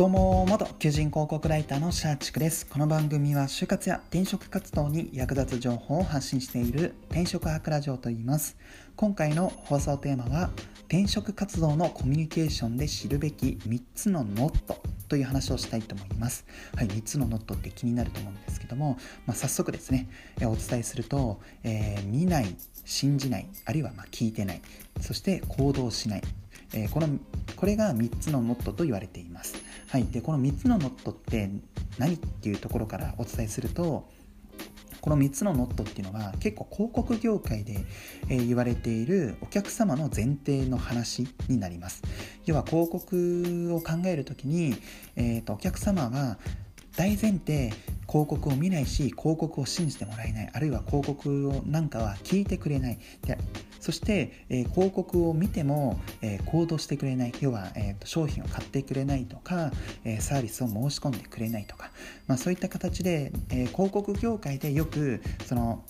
どうも元求人広告ライターのシャーチクです。この番組は就活や転職活動に役立つ情報を発信している転職博ラジオと言います。今回の放送テーマは転職活動のコミュニケーションで知るべき3つのノットという話をしたいと思います。はい、3つのノットって気になると思うんですけども、まあ、早速ですね、お伝えすると、えー、見ない、信じない、あるいはま聞いてない、そして行動しない、えー、このこれが3つのノットと言われています。はい、でこの3つのノットって何っていうところからお伝えするとこの3つのノットっていうのは結構広告業界で、え、言われているお客様の前提の話になります要は広告を考える時に、えーと、お客様は大前提広告を見ないし広告を信じてもらえない。あるいは広告をなんかは聞いてくれない。でそして、えー、広告を見ても、えー、行動してくれない。要は、えーと、商品を買ってくれないとか、えー、サービスを申し込んでくれないとか、まあ、そういった形で、え広告業界でよくその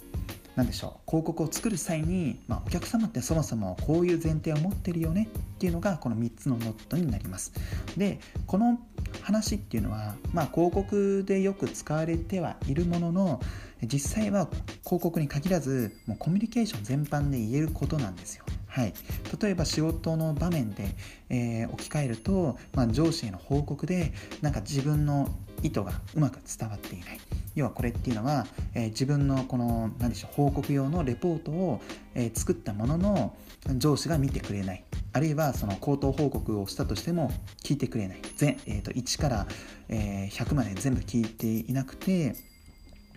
何でしょう広告を作る際に、まあ、お客様ってそもそもこういう前提を持ってるよねっていうのがこの3つのノットになります。でこの話っていうのは、まあ、広告でよく使われてはいるものの実際は広告に限らずもうコミュニケーション全般で言えることなんですよ。はい、例えば仕事の場面で、えー、置き換えると、まあ、上司への報告でなんか自分の意図がうまく伝わっていない。要はこれっていうのは、えー、自分のこの何でしょう報告用のレポートを、えー、作ったものの上司が見てくれない。あるいはその口頭報告をしたとしても聞いてくれない。全、えーと、1から、えー、100まで全部聞いていなくて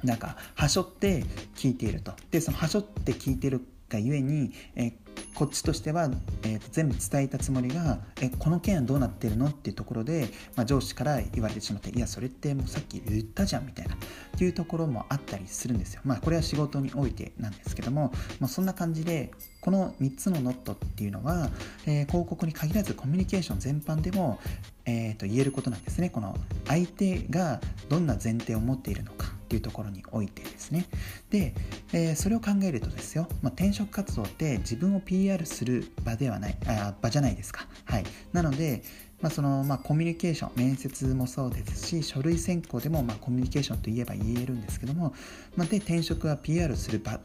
なんかはしょって聞いていると。でそのはしょって聞いてるがゆえに、え、こっちとしては、えー、と全部伝えたつもりがえこの件はどうなってるのっていうところで、まあ、上司から言われてしまっていやそれってもうさっき言ったじゃんみたいなっていうところもあったりするんですよ。まあこれは仕事においてなんですけども、まあ、そんな感じでこの3つのノットっていうのは、えー、広告に限らずコミュニケーション全般でも、えー、と言えることなんですね。この相手がどんな前提を持っているのか。いうところにおいてですね。で、えー、それを考えるとですよ、まあ、転職活動って自分を PR する場ではないあ場じゃないですか。はい。なのでまあ、そのまあコミュニケーション面接もそうですし書類選考でもまコミュニケーションといえば言えるんですけども、まあ、で転職は PR する場っ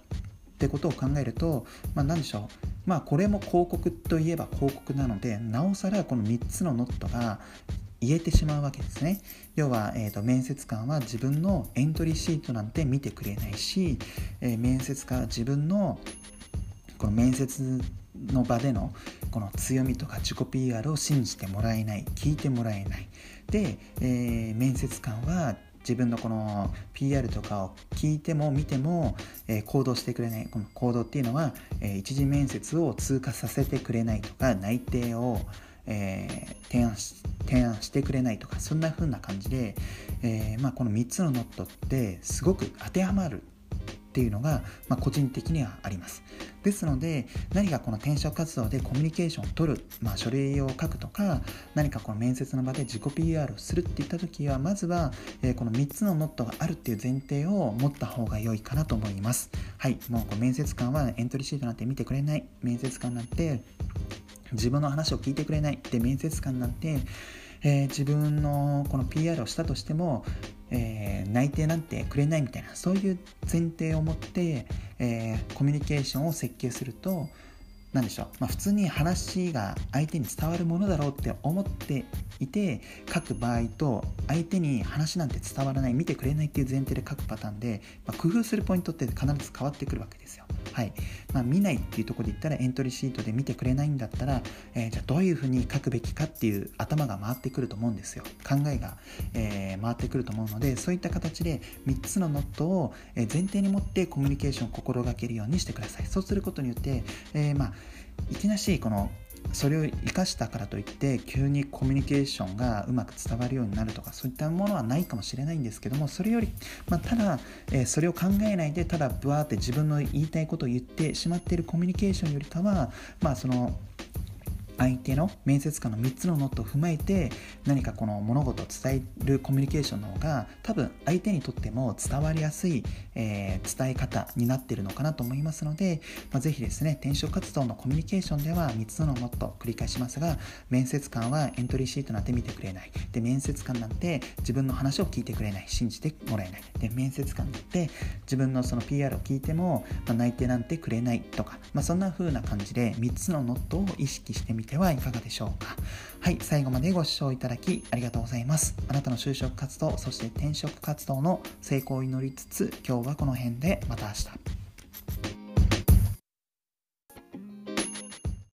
てことを考えると、まあ、何でしょう。まあこれも広告といえば広告なのでなおさらこの3つのノットが言えてしまうわけですね。要は、えーと、面接官は自分のエントリーシートなんて見てくれないし、えー、面接官は自分のこの面接の場でのこの強みとか自己 PR を信じてもらえない聞いてもらえない。で、えー、面接官は自分のこの PR とかを聞いても見ても、えー、行動してくれない。この行動っていうのは、えー、一次面接を通過させてくれないとか内定を、えー、提案し提案してくれないとかそんな風な感じで、えー、まあ、この3つのノットってすごく当てはまるっていうのが、まあ、個人的にはあります。ですので何かこの転職活動でコミュニケーションを取る、まあ、書類を書くとか何かこの面接の場で自己 PR をするっていった時はまずは、えー、この3つのノットがあるっていう前提を持った方が良いかなと思います。はい。もうこう面接官はエントリーシートなんて見てくれない。面接官なんて自分の話を聞いてくれないって面接官なんて、えー、自分のこの PR をしたとしても、えー、内定なんてくれないみたいなそういう前提を持って、えー、コミュニケーションを設計すると何でしょう、まあ、普通に話が相手に伝わるものだろうって思っていて書く場合と相手に話なんて伝わらない見てくれないっていう前提で書くパターンで、まあ、工夫するポイントって必ず変わってくるわけですよ。はい。まあ、見ないっていうとこで言ったらエントリーシートで見てくれないんだったら、えー、じゃあどういうふうに書くべきかっていう頭が回ってくると思うんですよ。考えが、えー、回ってくると思うのでそういった形で3つのノットを前提に持ってコミュニケーションを心がけるようにしてください。そうすることによって、えー、まあいきなしこのそれを生かしたからといって急にコミュニケーションがうまく伝わるようになるとかそういったものはないかもしれないんですけどもそれより、まあ、ただ、えー、それを考えないでただぶわーって自分の言いたいことを言ってしまっているコミュニケーションよりかはまあその相手の面接官の3つのノットを踏まえて何かこの物事を伝えるコミュニケーションの方が多分相手にとっても伝わりやすい、えー、伝え方になっているのかなと思いますので、まあ、ぜひですね転職活動のコミュニケーションでは3つのノット繰り返しますが面接官はエントリーシートなんて見てくれない。で面接官なんて自分の話を聞いてくれない。信じてもらえない。で面接官なんて自分のその PR を聞いても、まあ、内定なんてくれないとか、まあ、そんな風な感じで3つのノットを意識してみててはいかがでしょうか。はい最後までご視聴いただきありがとうございます。あなたの就職活動そして転職活動の成功を祈りつつ今日はこの辺でまた明日。